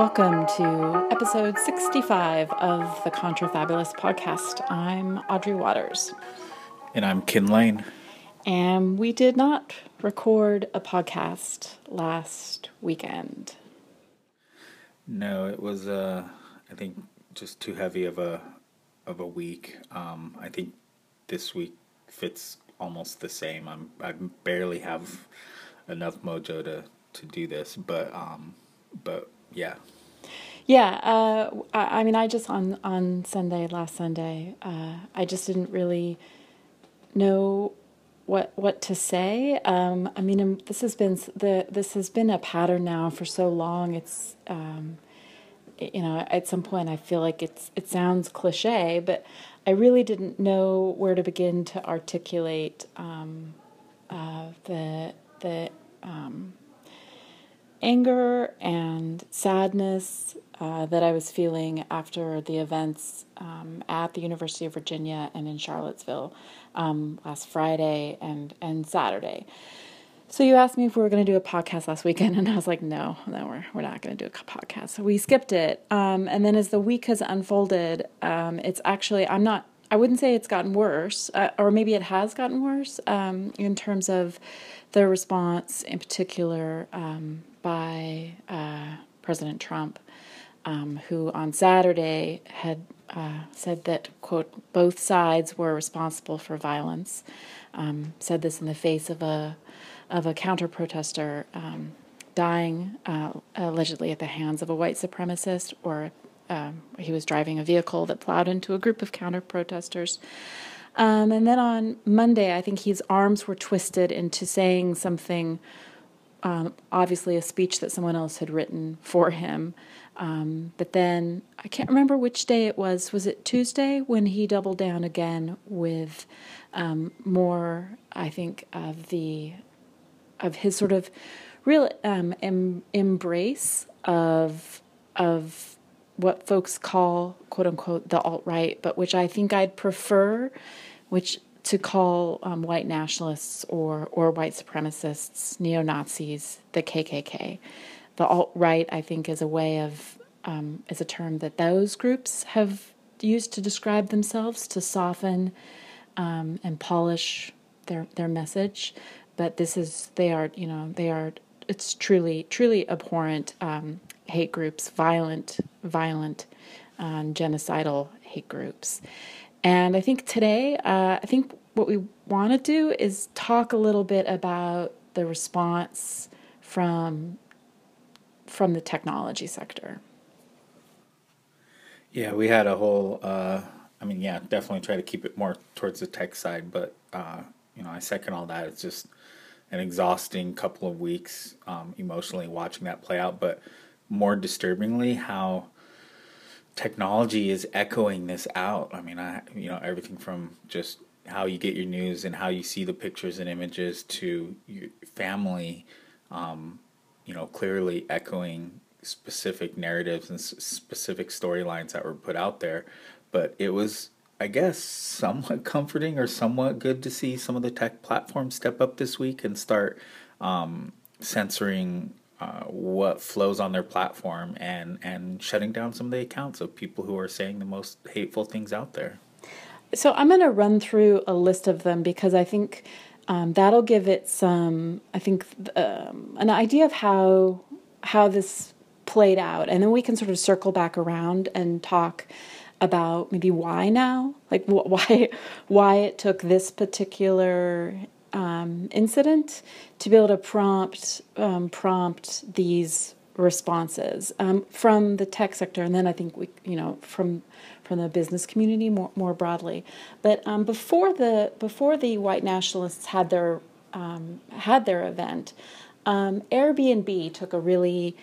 Welcome to episode 65 of the Contrafabulists podcast. I'm Audrey Watters. And I'm Kin Lane. And we did not record a podcast last weekend. No, it was uh I think just too heavy of a of a week. Um I think this week fits almost the same. I'm I barely have enough mojo to to do this, but um but yeah. Yeah, uh, I, I mean, I just on on Sunday, last Sunday, uh, I just didn't really know what what to say. Um, I mean, um, this has been the this has been a pattern now for so long. It's um, you know, at some point, I feel like it's it sounds cliche, but I really didn't know where to begin to articulate um, uh, the the um, anger and sadness uh, that I was feeling after the events um, at the University of Virginia and in Charlottesville um, last Friday and, and Saturday. So you asked me if we were going to do a podcast last weekend, and I was like, no, no, we're, we're not going to do a podcast. So we skipped it. Um, and then as the week has unfolded, um, it's actually, I'm not, I wouldn't say it's gotten worse, uh, or maybe it has gotten worse um, in terms of the response in particular um, by uh, President Trump um, who on Saturday had uh, said that, quote, both sides were responsible for violence. Um, said this in the face of a, of a counter protester um, dying uh, allegedly at the hands of a white supremacist, or um, he was driving a vehicle that plowed into a group of counter protesters. Um, and then on Monday, I think his arms were twisted into saying something, um, obviously a speech that someone else had written for him. Um, but then I can't remember which day it was. Was it Tuesday when he doubled down again with um, more? I think of the of his sort of real um, em- embrace of of what folks call quote unquote the alt right, but which I think I'd prefer, which to call um, white nationalists or or white supremacists, neo Nazis, the KKK the alt right, I think, is a way of um, is a term that those groups have used to describe themselves to soften um, and polish their their message. But this is they are you know they are it's truly truly abhorrent um, hate groups, violent violent um, genocidal hate groups. And I think today, uh, I think what we want to do is talk a little bit about the response from from the technology sector. Yeah, we had a whole. Uh, I mean, yeah, definitely try to keep it more towards the tech side, but uh, you know, I second all that. It's just an exhausting couple of weeks um, emotionally watching that play out, but more disturbingly, how technology is echoing this out. I mean, I you know everything from just how you get your news and how you see the pictures and images to your family. Um, you know, clearly echoing specific narratives and specific storylines that were put out there. But it was, I guess, somewhat comforting or somewhat good to see some of the tech platforms step up this week and start um, censoring uh, what flows on their platform and and shutting down some of the accounts of people who are saying the most hateful things out there. So I'm going to run through a list of them because I think um, that'll give it some, I think, um, an idea of how how this played out, and then we can sort of circle back around and talk about maybe why now, like wh- why why it took this particular um, incident to be able to prompt um, prompt these responses um, from the tech sector, and then I think we, you know, from from the business community more, more broadly. But um, before the before the white nationalists had their um, had their event, um, Airbnb took a really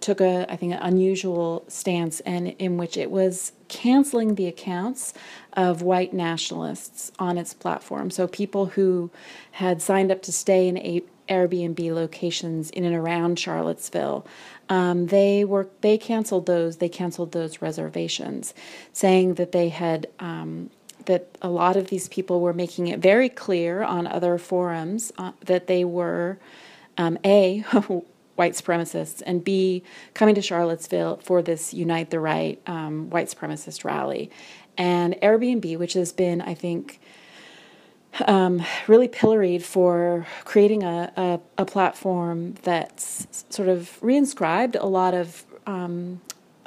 took a I think an unusual stance, and in which it was canceling the accounts of white nationalists on its platform. So people who had signed up to stay in a Airbnb locations in and around Charlottesville um, they were they canceled those they canceled those reservations, saying that they had um, that a lot of these people were making it very clear on other forums uh, that they were um, a white supremacists, and B, coming to Charlottesville for this Unite the Right um, white supremacist rally. And Airbnb, which has been, I think, um, really pilloried for creating a, a, a, platform that's sort of reinscribed a lot of um,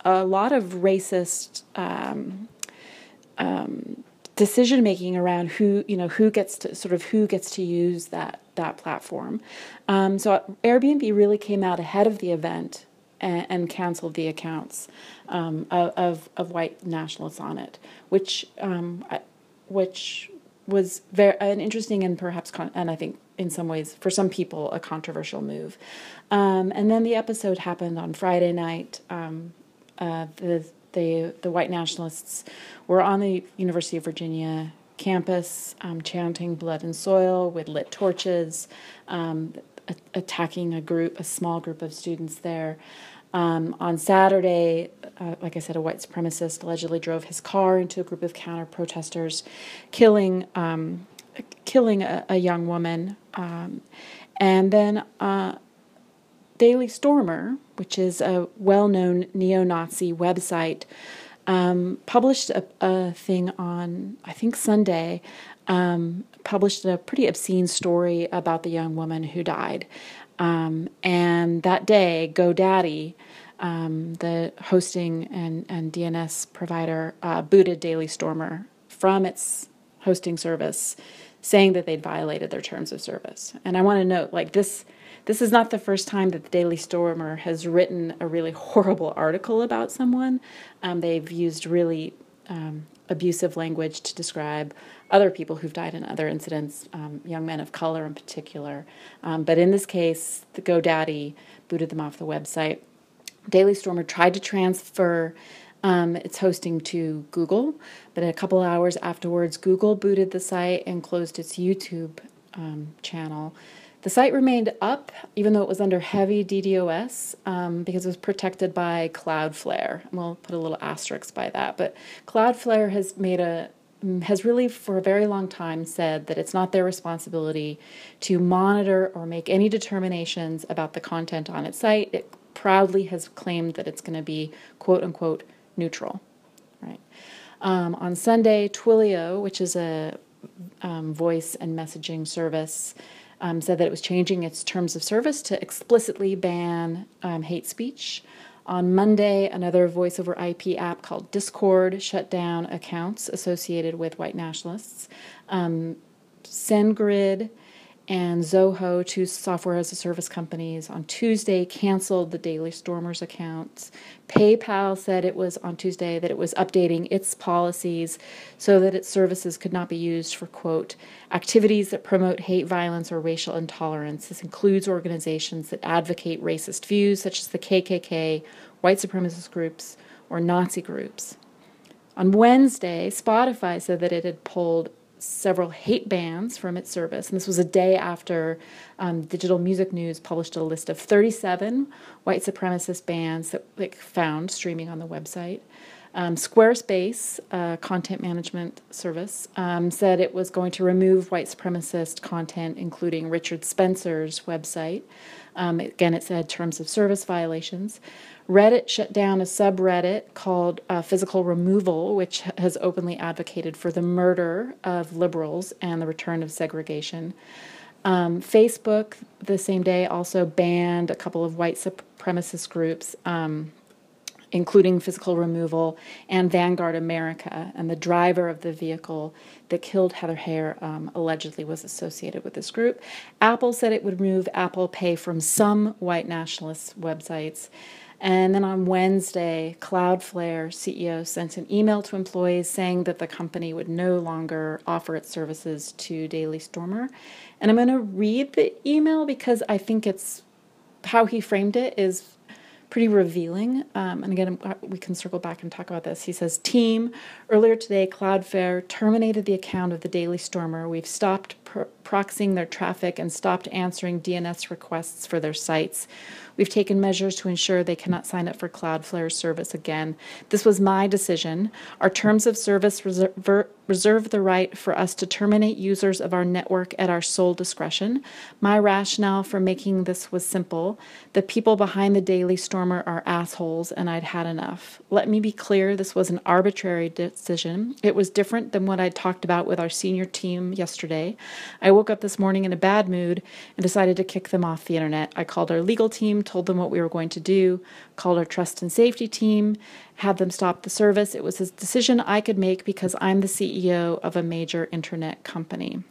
a lot of racist um, um decision making around who you know who gets to sort of who gets to use that that platform. Um, so Airbnb really came out ahead of the event and, and canceled the accounts um, of, of white nationalists on it, which um, which was very an interesting and perhaps con- and I think in some ways for some people a controversial move. Um, and then the episode happened on Friday night. Um, uh, the the the white nationalists were on the University of Virginia campus, um, chanting "Blood and Soil" with lit torches, um, a- attacking a group, a small group of students there. Um, on Saturday, uh, like I said, a white supremacist allegedly drove his car into a group of counter protesters, killing um, killing a, a, young woman. Um, and then uh, Daily Stormer, which is a well known neo Nazi website, um, published a, a, thing on, I think, Sunday, um, published a pretty obscene story about the young woman who died. Um, and that day, GoDaddy, um, the hosting and, and DNS provider, uh, booted Daily Stormer from its hosting service, saying that they'd violated their terms of service. And I want to note, like, this this is not the first time that the Daily Stormer has written a really horrible article about someone. Um, they've used really um, abusive language to describe other people who've died in other incidents, um, young men of color in particular. Um, but in this case, the GoDaddy booted them off the website. Daily Stormer tried to transfer um, its hosting to Google, but a couple hours afterwards, Google booted the site and closed its YouTube um, channel. The site remained up even though it was under heavy DDoS um, because it was protected by Cloudflare. We'll put a little asterisk by that. But Cloudflare has made a has really for a very long time said that it's not their responsibility to monitor or make any determinations about the content on its site. It proudly has claimed that it's going to be quote unquote neutral. Right. Um, on Sunday, Twilio, which is a um, voice and messaging service, um, said that it was changing its terms of service to explicitly ban um, hate speech. On Monday, another voice over IP app called Discord shut down accounts associated with white nationalists. Um, SendGrid and Zoho, two software as a service companies, on Tuesday canceled the Daily Stormers accounts. PayPal said it was on Tuesday that it was updating its policies so that its services could not be used for, quote, activities that promote hate violence or racial intolerance. This includes organizations that advocate racist views, such as the KKK, white supremacist groups, or Nazi groups. On Wednesday, Spotify said that it had pulled several hate bans from its service. And this was a day after um, Digital Music News published a list of 37 white supremacist bands that like, found streaming on the website. Um, Squarespace, a content management service, um, said it was going to remove white supremacist content, including Richard Spencer's website. Um, again, it said terms of service violations. Reddit shut down a subreddit called uh, Physical Removal, which has openly advocated for the murder of liberals and the return of segregation. Um, Facebook, the same day, also banned a couple of white supremacist groups, um, including Physical Removal and Vanguard America. And the driver of the vehicle that killed Heather Heyer um, allegedly was associated with this group. Apple said it would remove Apple Pay from some white nationalist websites. And then on Wednesday, Cloudflare CEO sent an email to employees saying that the company would no longer offer its services to Daily Stormer. And I'm going to read the email because I think it's how he framed it is pretty revealing. Um, and again, we can circle back and talk about this. He says, Team, earlier today, Cloudflare terminated the account of the Daily Stormer. We've stopped proxying their traffic and stopped answering DNS requests for their sites. We've taken measures to ensure they cannot sign up for Cloudflare's service again. This was my decision. Our terms of service reserve, reserve the right for us to terminate users of our network at our sole discretion. My rationale for making this was simple. The people behind the Daily Stormer are assholes, and I'd had enough. Let me be clear this was an arbitrary decision. It was different than what I'd talked about with our senior team yesterday. I woke up this morning in a bad mood and decided to kick them off the internet. I called our legal team, told them what we were going to do, called our trust and safety team, had them stop the service. It was a decision I could make because I'm the CEO of a major internet company.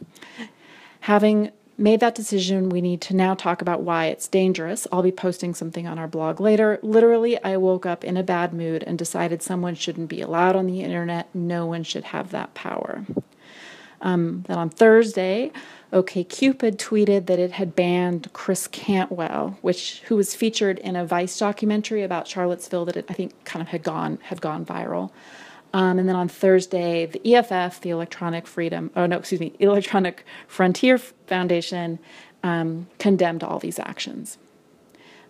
Having made that decision, we need to now talk about why it's dangerous. I'll be posting something on our blog later. Literally, I woke up in a bad mood and decided someone shouldn't be allowed on the internet. No one should have that power. Um, then on Thursday, OKCupid tweeted that it had banned Chris Cantwell, which who was featured in a Vice documentary about Charlottesville that it, I think kind of had gone had gone viral. Um, and then on Thursday, the EFF, the Electronic Freedom, oh no, excuse me, Electronic Frontier Foundation, um, condemned all these actions.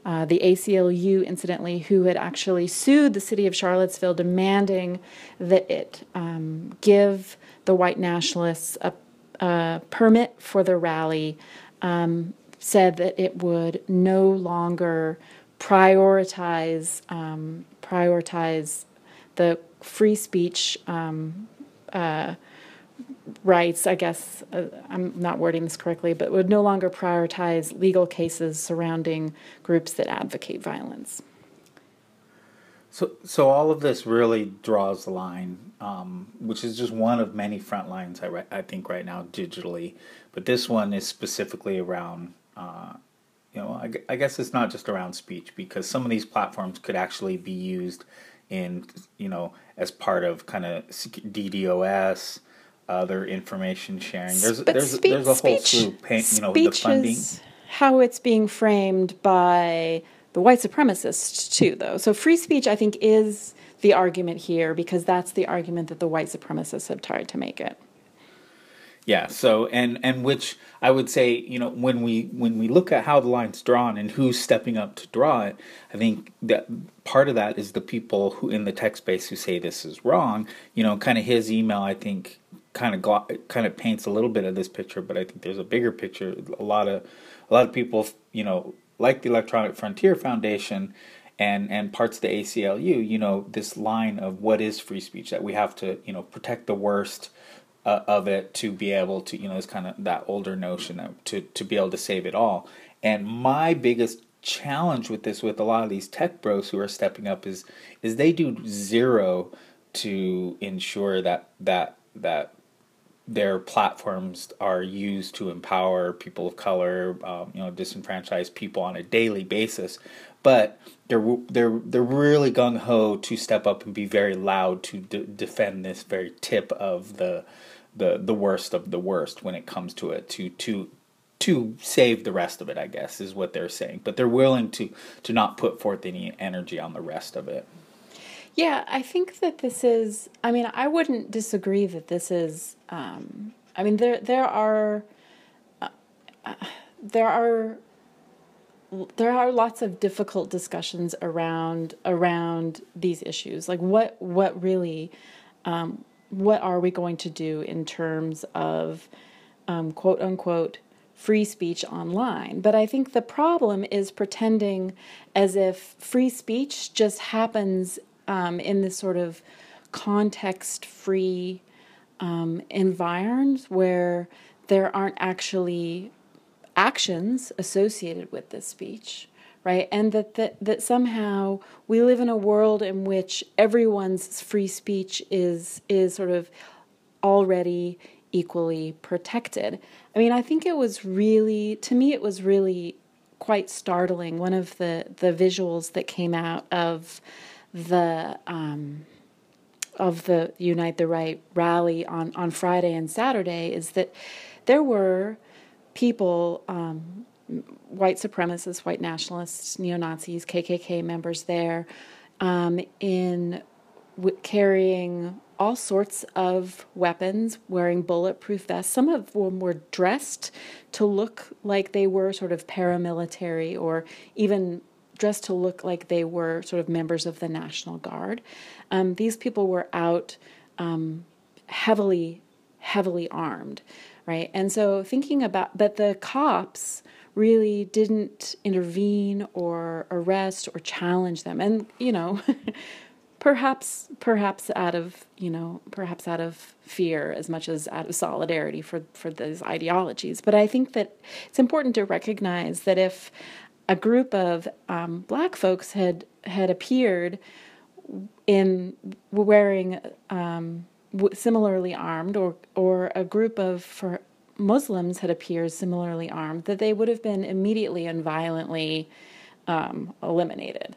Uh, the ACLU, incidentally, who had actually sued the city of Charlottesville, demanding that it um, give the white nationalists a uh, permit for the rally um, said that it would no longer prioritize um, prioritize the free speech um, uh, rights. I guess uh, I'm not wording this correctly, but would no longer prioritize legal cases surrounding groups that advocate violence. So, so all of this really draws the line, um, which is just one of many front lines I, re- I think right now digitally, but this one is specifically around, uh, you know, I, I, guess it's not just around speech because some of these platforms could actually be used in, you know, as part of kind of DDoS, other information sharing. There's but there's speech, there's a whole slew, you know, the funding. how it's being framed by the white supremacists too, though. So free speech, I think, is the argument here because that's the argument that the white supremacists have tried to make it. Yeah. So and and which I would say, you know, when we when we look at how the line's drawn and who's stepping up to draw it, I think that part of that is the people who in the tech space who say this is wrong. You know, kind of his email, I think, kind of glo- kind of paints a little bit of this picture, but I think there's a bigger picture. A lot of a lot of people, you know, like the Electronic Frontier Foundation and and parts of the ACLU, you know, this line of what is free speech that we have to, you know, protect the worst uh, of it to be able to, you know, it's kind of that older notion that to to be able to save it all. And my biggest challenge with this with a lot of these tech bros who are stepping up is is they do zero to ensure that that that their platforms are used to empower people of color, um, you know, disenfranchised people on a daily basis. But they're they're they're really gung ho to step up and be very loud to d- defend this very tip of the the the worst of the worst when it comes to it to to to save the rest of it. I guess is what they're saying. But they're willing to to not put forth any energy on the rest of it. Yeah, I think that this is. I mean, I wouldn't disagree that this is. Um, I mean, there there are uh, there are there are lots of difficult discussions around around these issues. Like, what what really, um, what are we going to do in terms of um, quote unquote free speech online. But I think the problem is pretending as if free speech just happens um, in this sort of context free um, environs where there aren't actually actions associated with this speech right? And that, that that somehow we live in a world in which everyone's free speech is is sort of already equally protected. I mean i think it was really to me it was really quite startling one of the the visuals that came out of the um, of the Unite the Right rally on, on Friday and Saturday is that there were people, um, white supremacists, white nationalists, neo Nazis, KKK members there, um, in w- carrying all sorts of weapons, wearing bulletproof vests. Some of them were dressed to look like they were sort of paramilitary or even dressed to look like they were sort of members of the National Guard. Um, these people were out um, heavily, heavily armed, right? And so thinking about, but the cops really didn't intervene or arrest or challenge them. And, you know, perhaps perhaps out of you know perhaps out of fear as much as out of solidarity for for those ideologies but i think that it's important to recognize that if a group of um, black folks had had appeared in wearing um, similarly armed or or a group of for Muslims had appeared similarly armed that they would have been immediately and violently um, eliminated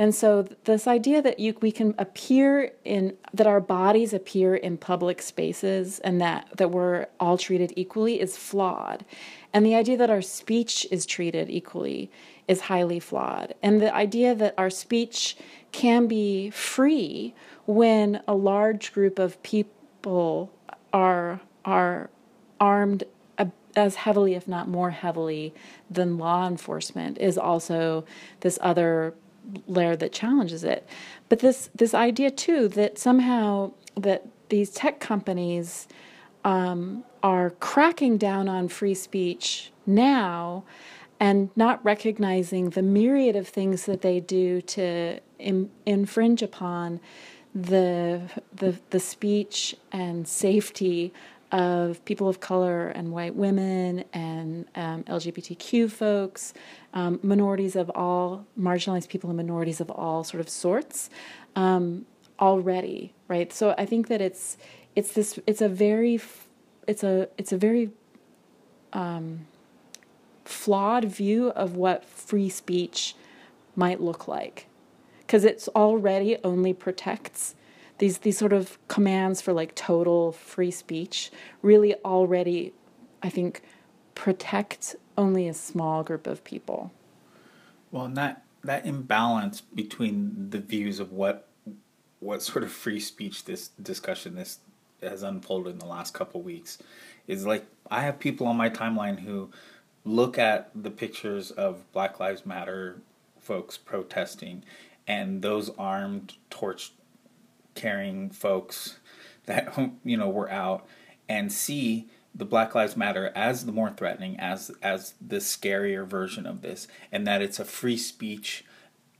and so this idea that you we can appear in that our bodies appear in public spaces and that that we're all treated equally is flawed. And the idea that our speech is treated equally is highly flawed. And the idea that our speech can be free when a large group of people are are armed as heavily if not more heavily than law enforcement is also this other layer that challenges it. But this this idea too that somehow that these tech companies um, are cracking down on free speech now and not recognizing the myriad of things that they do to Im- infringe upon the, the the speech and safety of people of color and white women and um, LGBTQ folks, um, minorities of all, marginalized people and minorities of all sort of sorts um, already, right? So I think that it's it's this it's a very it's a it's a very um, flawed view of what free speech might look like because it's already only protects these these sort of commands for like total free speech really already i think protect only a small group of people. Well and that that imbalance between the views of what what sort of free speech this discussion this has unfolded in the last couple weeks is like i have people on my timeline who look at the pictures of black lives matter folks protesting and those armed torch carrying folks that you know were out and see the Black Lives Matter as the more threatening, as as the scarier version of this, and that it's a free speech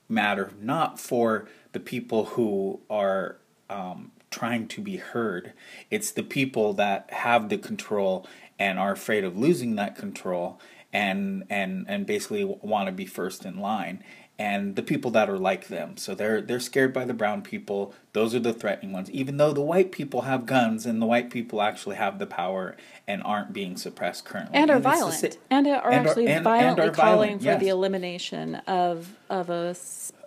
matter, not for the people who are um, trying to be heard. It's the people that have the control and are afraid of losing that control, and and and basically want to be first in line and the people that are like them. So they're they're scared by the brown people. Those are the threatening ones. Even though the white people have guns and the white people actually have the power and aren't being suppressed currently, and are and violent, and are and actually and, violently and calling violent, yes. for the elimination of of a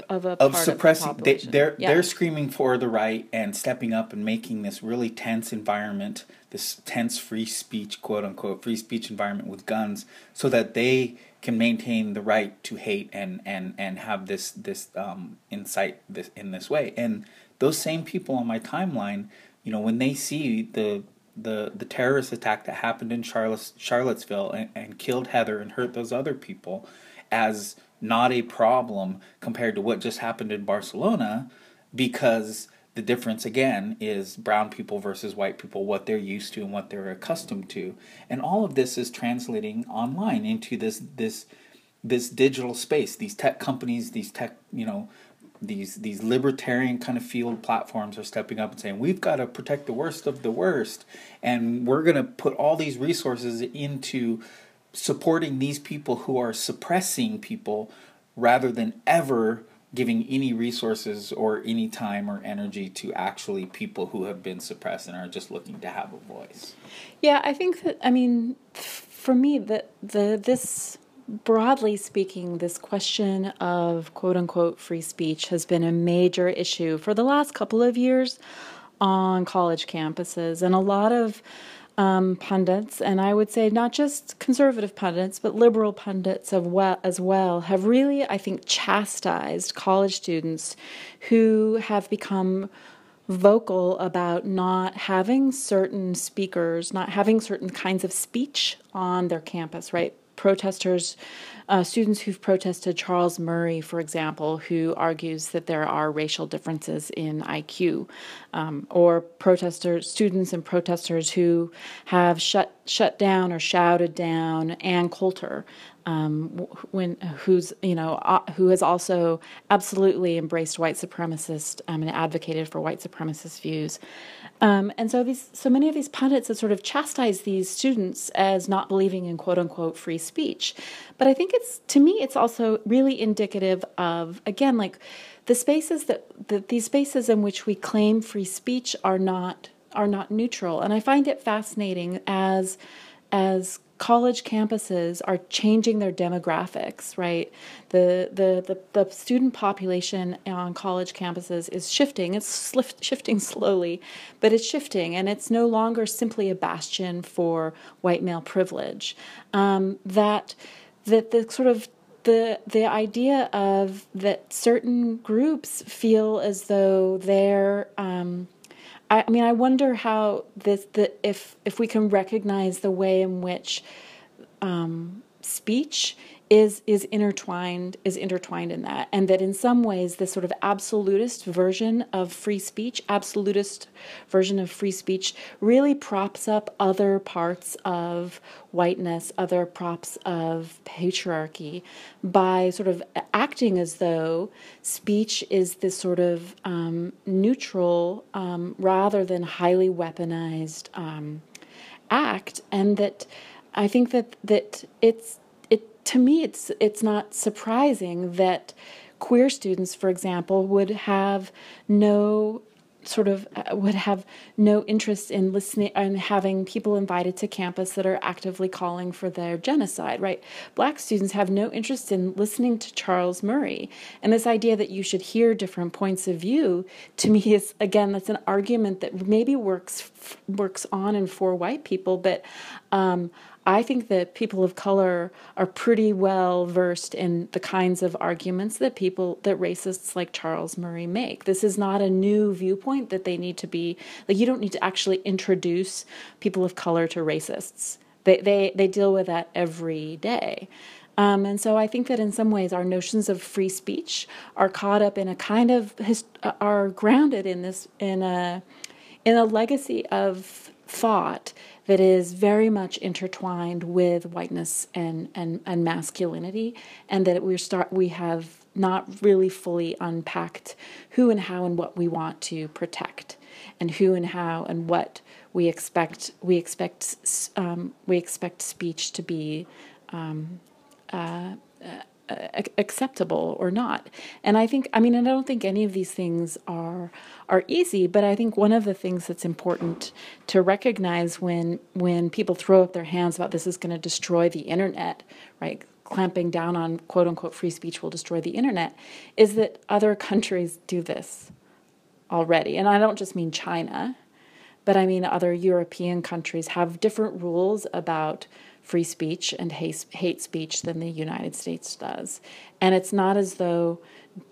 of a of suppressing. Of the they, they're yeah. they're screaming for the right and stepping up and making this really tense environment, this tense free speech, quote unquote, free speech environment with guns, so that they can maintain the right to hate and and and have this this um, insight this in this way. And those same people on my timeline, you know, when they see the the the terrorist attack that happened in Charlotte, Charlottesville and, and killed Heather and hurt those other people as not a problem compared to what just happened in Barcelona because the difference again is brown people versus white people, what they're used to and what they're accustomed to, and all of this is translating online into this this this digital space. These tech companies, these tech you know these these libertarian kind of field platforms are stepping up and saying we've got to protect the worst of the worst, and we're going to put all these resources into supporting these people who are suppressing people rather than ever giving any resources or any time or energy to actually people who have been suppressed and are just looking to have a voice. Yeah, I think that I mean for me that the this broadly speaking this question of quote unquote free speech has been a major issue for the last couple of years on college campuses and a lot of um, pundits, and I would say not just conservative pundits, but liberal pundits well, as well, have really, I think, chastised college students who have become vocal about not having certain speakers, not having certain kinds of speech on their campus, right? Protesters, uh, students who've protested Charles Murray, for example, who argues that there are racial differences in IQ, um, or protesters, students and protesters who have shut shut down or shouted down Ann Coulter, um, when who's you know uh, who has also absolutely embraced white supremacist um, and advocated for white supremacist views, um, and so these so many of these pundits have sort of chastised these students as not believing in quote unquote free speech, but I think it's to me it's also really indicative of again like the spaces that, that these spaces in which we claim free speech are not are not neutral, and I find it fascinating as as college campuses are changing their demographics, right? The, the, the, the, student population on college campuses is shifting. It's shifting slowly, but it's shifting, and it's no longer simply a bastion for white male privilege. Um, that, that the sort of the the idea of that certain groups feel as though they're um, I, I mean, I wonder how this the if if we can recognize the way in which um, speech is is intertwined is intertwined in that and that in some ways this sort of absolutist version of free speech absolutist version of free speech really props up other parts of whiteness other props of patriarchy by sort of acting as though speech is this sort of um, neutral um, rather than highly weaponized um, act and that I think that that it's it to me it's it's not surprising that queer students, for example, would have no sort of uh, would have no interest in listening and having people invited to campus that are actively calling for their genocide right? Black students have no interest in listening to charles murray. And this idea that you should hear different points of view to me is again that's an argument that maybe works works on and for white people but um, I think that people of color are pretty well versed in the kinds of arguments that people that racists like Charles Murray make. This is not a new viewpoint that they need to be like you don't need to actually introduce people of color to racists. They they they deal with that every day. Um, and so I think that in some ways our notions of free speech are caught up in a kind of are grounded in this in a in a legacy of thought that is very much intertwined with whiteness and, and, and masculinity, and that we start we have not really fully unpacked who and how and what we want to protect, and who and how and what we expect we expect um, we expect speech to be um, uh, acceptable or not. And I think, I mean, I don't think any of these things are are easy, but I think one of the things that's important to recognize when when people throw up their hands about this is going to destroy the internet, right? Clamping down on quote unquote free speech will destroy the internet, is that other countries do this already. And I don't just mean China, but I mean other European countries have different rules about free speech and hate, speech than the United States does. And it's not as though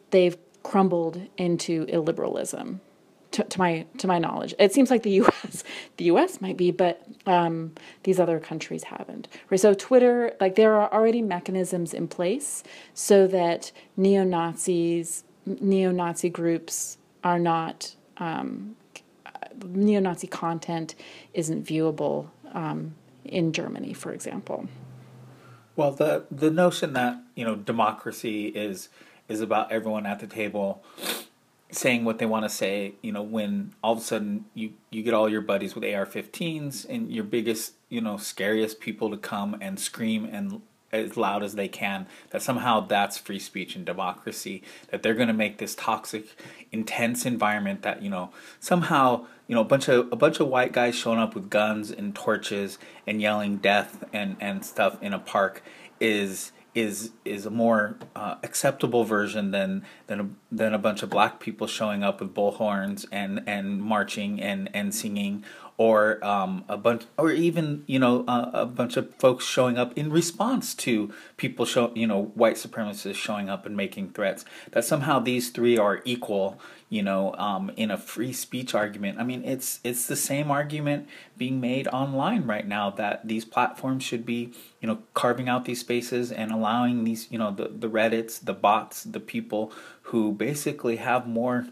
they've crumbled into illiberalism. To, to, my to my knowledge, it seems like the U.S. the U.S. might be, but um, these other countries haven't. Right. So Twitter, like there are already mechanisms in place so that neo Nazis, neo Nazi groups are not um, neo Nazi content isn't viewable um, in Germany, for example. Well, the the notion that you know democracy is is about everyone at the table saying what they want to say. You know, when all of a sudden you you get all your buddies with AR-15s and your biggest, you know, scariest people to come and scream and as loud as they can that somehow that's free speech and democracy that they're going to make this toxic intense environment that you know somehow you know a bunch of a bunch of white guys showing up with guns and torches and yelling death and and stuff in a park is is is a more uh, acceptable version than than a, than a bunch of black people showing up with bullhorns and and marching and and singing or um, a bunch, or even you know uh, a bunch of folks showing up in response to people show you know white supremacists showing up and making threats. That somehow these three are equal, you know, um, in a free speech argument. I mean, it's it's the same argument being made online right now that these platforms should be you know carving out these spaces and allowing these you know the the Reddits, the bots, the people who basically have more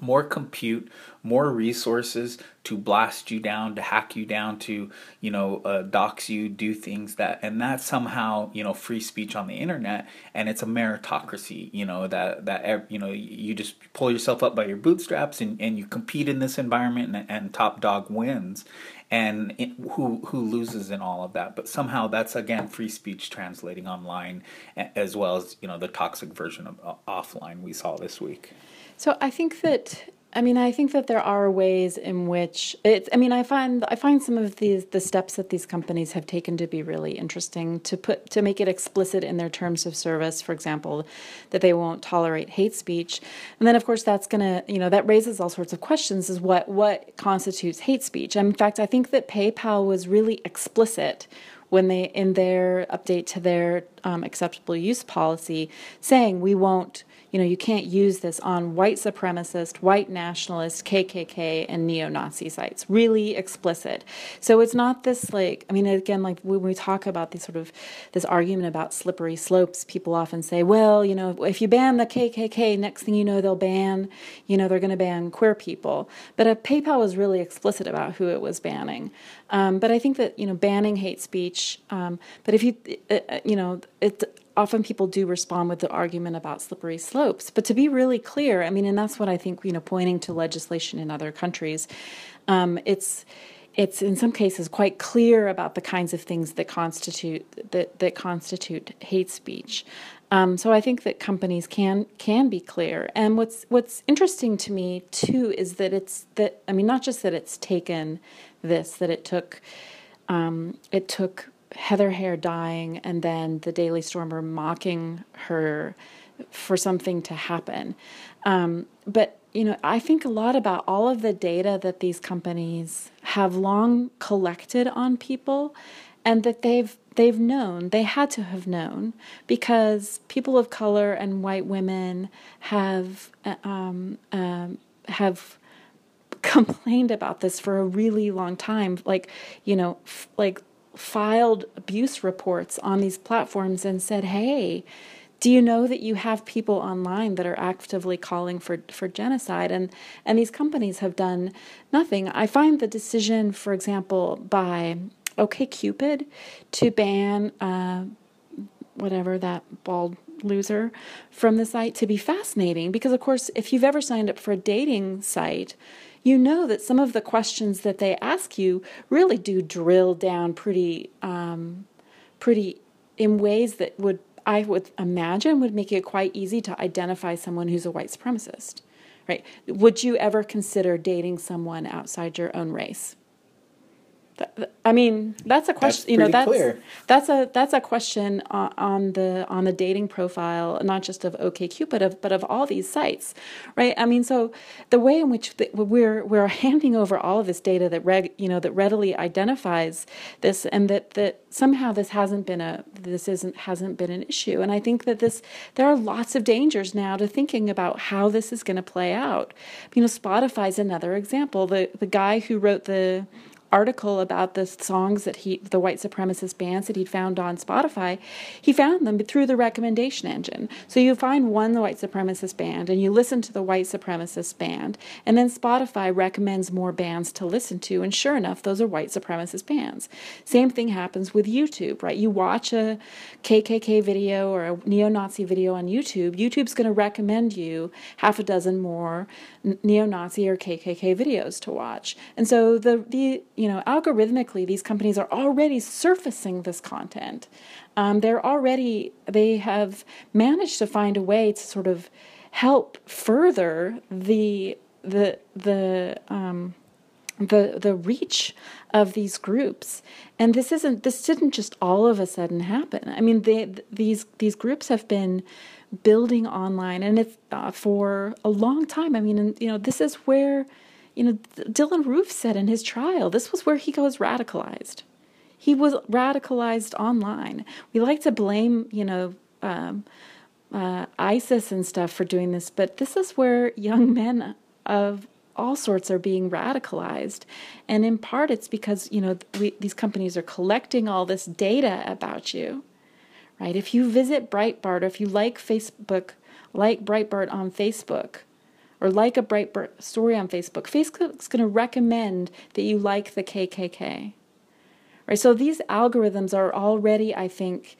more compute, more resources to blast you down, to hack you down, to you know uh, dox you, do things that, and that's somehow you know free speech on the internet, and it's a meritocracy. You know that that you know you just pull yourself up by your bootstraps and, and you compete in this environment, and, and top dog wins, and it, who who loses in all of that but somehow that's again free speech translating online as well as you know the toxic version of uh, offline we saw this week so I think that I mean I think that there are ways in which it's I mean I find I find some of these the steps that these companies have taken to be really interesting to put to make it explicit in their terms of service for example that they won't tolerate hate speech. And then of course that's to you know that raises all sorts of questions is what what constitutes hate speech. And in fact I think that PayPal was really explicit when they in their update to their um, acceptable use policy saying we won't you know, you can't use this on white supremacist, white nationalist, KKK, and neo Nazi sites. Really explicit. So it's not this like, I mean, again, like when we talk about these sort of this argument about slippery slopes, people often say, well, you know, if you ban the KKK, next thing you know, they'll ban, you know, they're going to ban queer people. But uh, PayPal was really explicit about who it was banning. Um, but I think that, you know, banning hate speech, um, but if you, uh, uh you know, it, often people do respond with the argument about slippery slopes. But to be really clear, I mean, and that's what I think, you know, pointing to legislation in other countries, um, it's it's in some cases quite clear about the kinds of things that constitute that, that constitute hate speech. Um, so I think that companies can can be clear. And what's what's interesting to me too is that it's that I mean not just that it's taken this that it took um, it took Heather Heyer dying and then the Daily Stormer mocking her for something to happen. Um, but you know, I think a lot about all of the data that these companies have long collected on people, and that they've they've known they had to have known because people of color and white women have um, um, have complained about this for a really long time like you know f- like filed abuse reports on these platforms and said, hey, do you know that you have people online that are actively calling for, for genocide? And and these companies have done nothing. I find the decision for example by okcupid to ban uh, whatever that bald loser from the site to be fascinating because of course if you've ever signed up for a dating site you know that some of the questions that they ask you really do drill down pretty, um, pretty in ways that would I would imagine would make it quite easy to identify someone who's a white supremacist, right? Would you ever consider dating someone outside your own race? I mean, that's a question. That's you know, that's clear. that's a that's a question on, on, the on the dating profile, not just of OKCupid, but of but of all these sites, right? I mean, so the way in which the, we're we're handing over all of this data that reg, you know that readily identifies this, and that that somehow this hasn't been a this isn't hasn't been an issue, and I think that this there are lots of dangers now to thinking about how this is going to play out. You know, Spotify's another example. The the guy who wrote the article about the songs that he the white supremacist bands that he'd found on Spotify, he found them through the recommendation engine. So you find one the white supremacist band and you listen to the white supremacist band, and then Spotify recommends more bands to listen to, and sure enough, those are white supremacist bands. Same thing happens with YouTube, right? You watch a KKK video or a neo-Nazi video on YouTube, YouTube's going to recommend you half a dozen more neo-Nazi or KKK videos to watch. And so the the you know, algorithmically, these companies are already surfacing this content. Um, they're already, they have managed to find a way to sort of help further the, the, the, um, the the reach of these groups. And this isn't this didn't just all of a sudden happen. I mean they, these these groups have been building online and it's uh, for a long time. I mean and, you know this is where you know Dylann Roof said in his trial this was where he goes radicalized he was radicalized online we like to blame you know um, uh, isis and stuff for doing this but this is where young men of all sorts are being radicalized. And in part, it's because, you know, we, these companies are collecting all this data about you, right? If you visit Breitbart or if you like Facebook, like Breitbart on Facebook, or like a Breitbart story on Facebook, Facebook's going to recommend that you like the KKK. Right? So these algorithms are already, I think,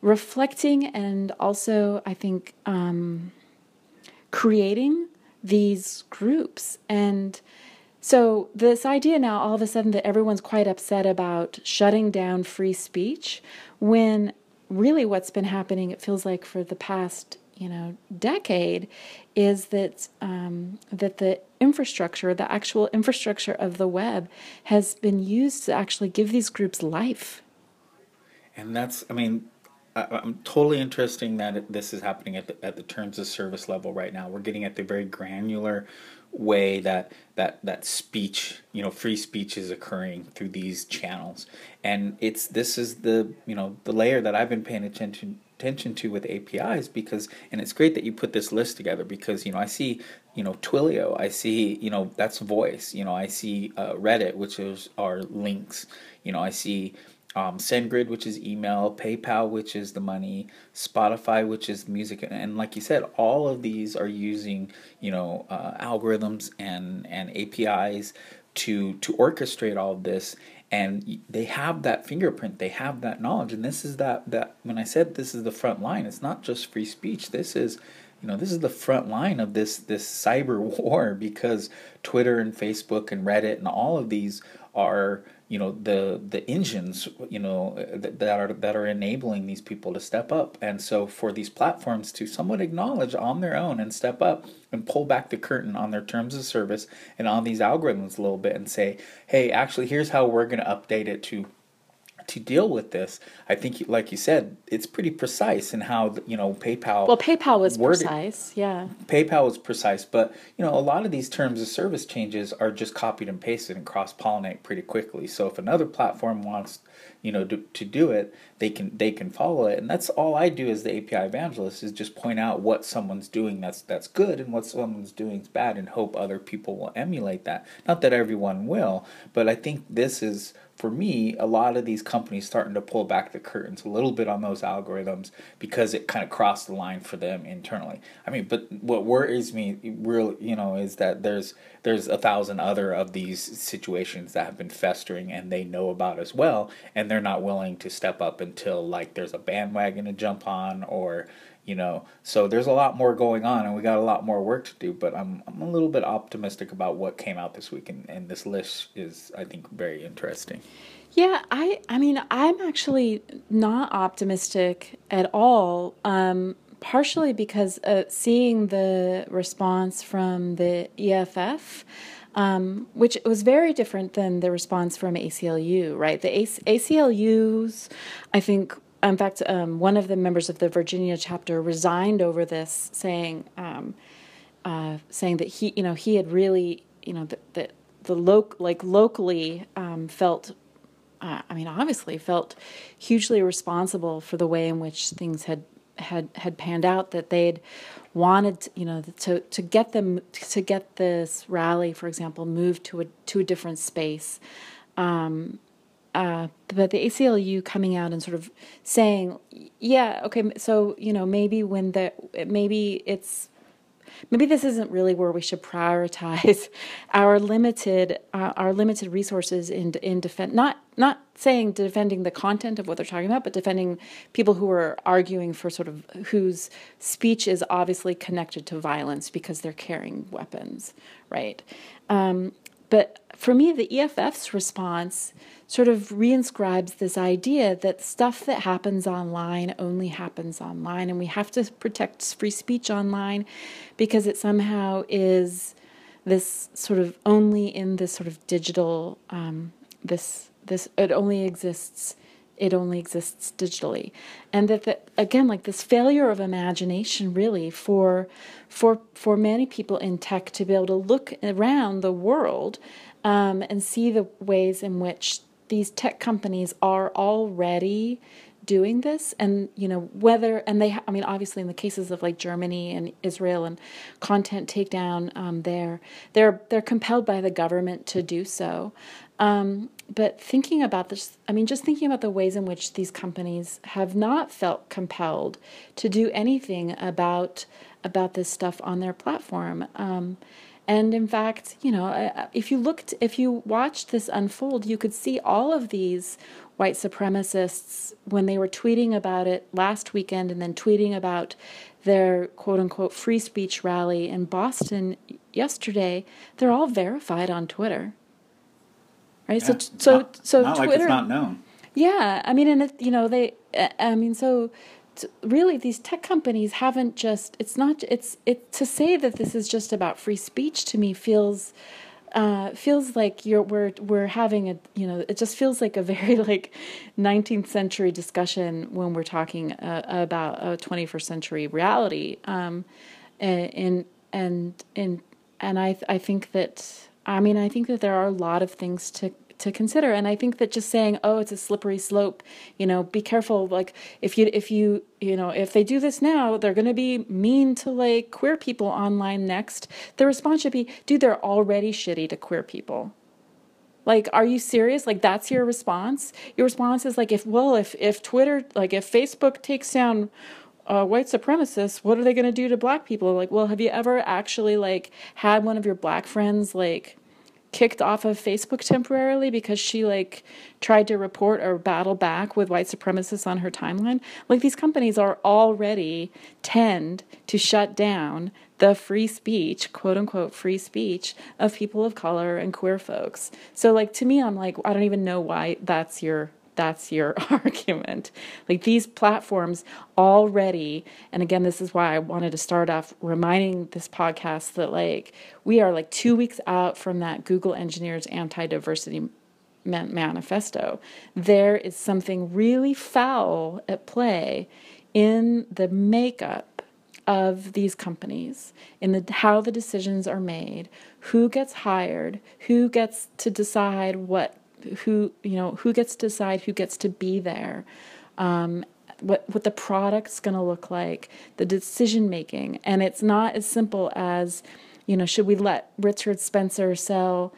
reflecting and also, I think, um, creating these groups. And so, this idea now, all of a sudden, that everyone's quite upset about shutting down free speech, when really what's been happening, it feels like for the past you know decade, is that um, that the infrastructure, the actual infrastructure of the web, has been used to actually give these groups life. And that's, I mean, I, am totally interesting that this is happening at the, at the terms of service level right now. We're getting at the very granular way that that that speech, you know, free speech is occurring through these channels, and it's this is the you know the layer that I've been paying attention attention to with APIs because and it's great that you put this list together because you know I see you know Twilio, I see you know that's voice, you know I see uh, Reddit, which is our links, you know I see um, SendGrid, which is email, PayPal, which is the money, Spotify, which is music, and like you said, all of these are using you know uh, algorithms and and APIs to to orchestrate all of this, and they have that fingerprint, they have that knowledge, and this is that that when I said this is the front line, it's not just free speech. This is you know this is the front line of this this cyber war because Twitter and Facebook and Reddit and all of these are you know the the engines you know that, that are that are enabling these people to step up. And so for these platforms to somewhat acknowledge on their own and step up and pull back the curtain on their terms of service and on these algorithms a little bit and say hey actually here's how we're going to update it to to deal with this, I think, like you said, it's pretty precise in how you know PayPal. Well, PayPal was worded. precise, yeah. PayPal was precise, but you know, a lot of these terms of service changes are just copied and pasted and cross pollinate pretty quickly. So if another platform wants, you know, to, to do it, they can they can follow it, and that's all I do as the API evangelist is just point out what someone's doing that's that's good and what someone's doing is bad, and hope other people will emulate that. Not that everyone will, but I think this is for me, a lot of these companies starting to pull back the curtains a little bit on those algorithms because it kind of crossed the line for them internally. I mean, but what worries me real, you know, is that there's there's a thousand other of these situations that have been festering and they know about as well, and they're not willing to step up until like there's a bandwagon to jump on or you know so there's a lot more going on and we got a lot more work to do but i'm, I'm a little bit optimistic about what came out this week and, and this list is i think very interesting yeah i i mean i'm actually not optimistic at all um, partially because uh, seeing the response from the eff um, which was very different than the response from ACLU, right? The ACLU's, I think, in fact, um, one of the members of the Virginia chapter resigned over this, saying, um, uh, saying that he, you know, he had really, you know, that, that the loc like locally um, felt, uh, I mean, obviously felt hugely responsible for the way in which things had had had panned out. That they'd wanted, you know, to to get them to get this rally, for example, moved to a to a different space. Um, uh, but the ACLU coming out and sort of saying, yeah, okay, so you know maybe when the maybe it's maybe this isn't really where we should prioritize our limited uh, our limited resources in in defend not not saying defending the content of what they're talking about but defending people who are arguing for sort of whose speech is obviously connected to violence because they're carrying weapons right? Um, but for me the EFF's response sort of reinscribes this idea that stuff that happens online only happens online, and we have to protect free speech online because it somehow is this sort of only in this sort of digital um, this this it only exists it only exists digitally. And that, that again like this failure of imagination really for for for many people in tech to be able to look around the world um, and see the ways in which these tech companies are already doing this and you know whether and they i mean obviously in the cases of like germany and israel and content takedown um, there they're they're compelled by the government to do so. Um, but thinking about this i mean just thinking about the ways in which these companies have not felt compelled to do anything about about this stuff on their platform. Um, and in fact, you know, if you looked, if you watched this unfold, you could see all of these white supremacists when they were tweeting about it last weekend and then tweeting about their quote unquote free speech rally in Boston yesterday. They're all verified on Twitter. Right? Yeah, so, so, not, so not Twitter. like it's not known. Yeah. I mean, and it, you know, they, I mean, so really these tech companies haven't just it's not it's it to say that this is just about free speech to me feels uh, feels like you're we're we're having a you know it just feels like a very like 19th century discussion when we're talking uh, about a 21st century reality. Um, and and and and I I think that I mean I think that there are a lot of things to to consider. And I think that just saying, "Oh, it's a slippery slope," you know, be careful. Like if you if you you know if they do this now, they're going to be mean to like queer people online next. The response should be, "Dude, they're already shitty to queer people." Like, are you serious? Like, that's your response? Your response is like, if well, if if Twitter, like, if Facebook takes down uh, white supremacists, what are they going to do to black people? Like, well, have you ever actually like had one of your black friends like kicked off of Facebook temporarily because she like tried to report or battle back with white supremacists on her timeline. Like these companies are already tend to shut down the free speech, quote unquote free speech of people of color and queer folks. So like to me I'm like I don't even know why that's your that's your argument. Like these platforms already, and again, this is why I wanted to start off reminding this podcast that like we are like two weeks out from that Google engineers anti diversity manifesto. There is something really foul at play in the makeup of these companies in the how the decisions are made who gets hired who gets to decide what who you know who gets to decide who gets to be there um, what what the product's going to look like the decision making. And it's not as simple as you know should we let richard spencer sell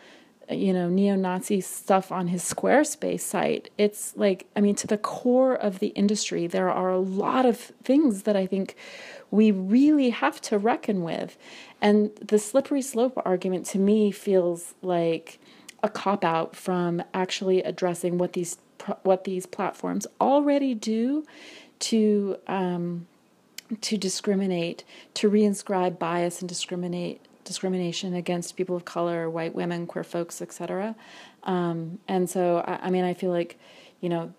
you know neo-nazi stuff on his squarespace site? It's like i mean to the core of the industry there are a lot of things that i think we really have to reckon with. And the slippery slope argument to me feels like a cop out from actually addressing what these what these platforms already do to um, to discriminate, to reinscribe bias and discriminate discrimination against people of color, white women, queer folks, etc. Um, and so, I, I, mean, I feel like, you know,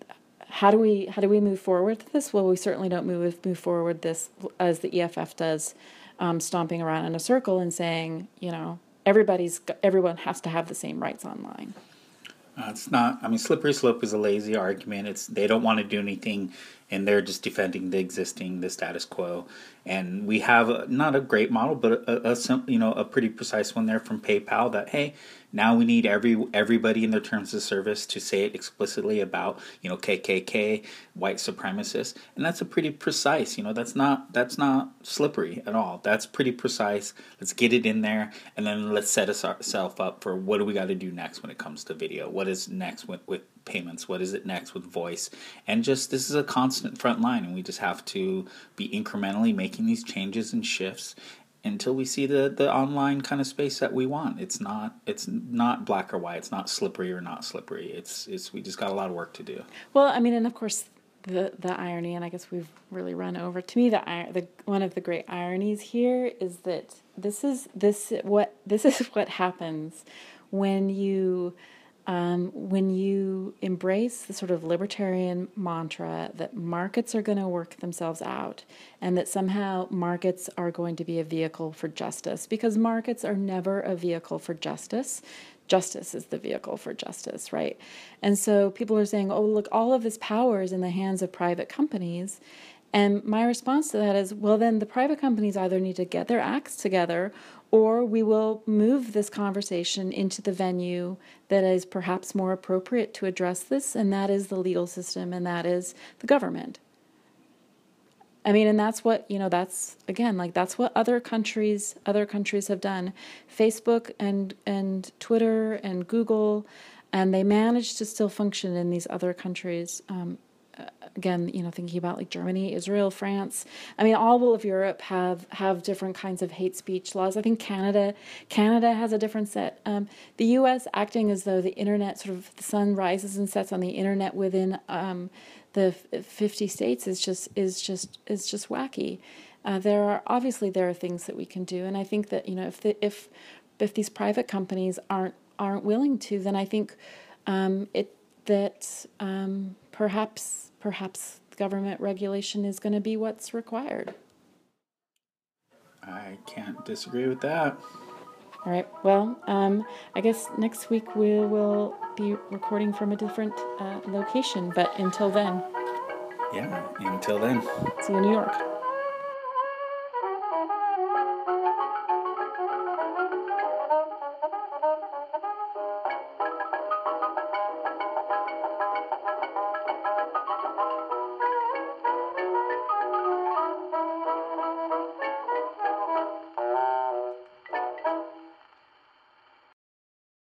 how do we how do we move forward with this? Well, we certainly don't move move forward this as the EFF does, um, stomping around in a circle and saying, you know, everybody's everyone has to have the same rights online. Uh, it's not. I mean, slippery slope is a lazy argument. It's they don't want to do anything, and they're just defending the existing, the status quo. And we have a, not a great model, but a, a you know a pretty precise one there from PayPal. That hey, now we need every everybody in their terms of service to say it explicitly about you know KKK, white supremacists, and that's a pretty precise. You know that's not that's not slippery at all. That's pretty precise. Let's get it in there, and then let's set ourselves up for what do we got to do next when it comes to video. What is next with with payments? What is it next with voice? And just this is a constant front line, and we just have to be incrementally making these changes and shifts until we see the the online kind of space that we want. It's not it's not black or white. It's not slippery or not slippery. It's it's we just got a lot of work to do. Well, I mean, and of course the the irony, and I guess we've really run over. To me, the the one of the great ironies here is that this is this what this is what happens when you um, when you embrace the sort of libertarian mantra that markets are going to work themselves out and that somehow markets are going to be a vehicle for justice, because markets are never a vehicle for justice. Justice is the vehicle for justice, right? And so people are saying, oh, look, all of this power is in the hands of private companies. And my response to that is, well, then the private companies either need to get their acts together or we will move this conversation into the venue that is perhaps more appropriate to address this, and that is the legal system and that is the government. I mean, and that's what, you know, that's again, like that's what other countries other countries have done. Facebook and and Twitter and Google, and they managed to still function in these other countries. Um, again, you know, thinking about like Germany, Israel, France. I mean, all of Europe have have different kinds of hate speech laws. I think Canada Canada has a different set. Um, the U.S. acting as though the internet sort of the sun rises and sets on the internet within um, the 50 states is just is just is just wacky. Uh, there are obviously there are things that we can do, and I think that you know if the, if if these private companies aren't aren't willing to, then I think um, it that um, perhaps perhaps government regulation is going to be what's required. I can't disagree with that. All right. Well, um, I guess next week we will be recording from a different uh, location. But until then. Yeah. Until then. See you in New York.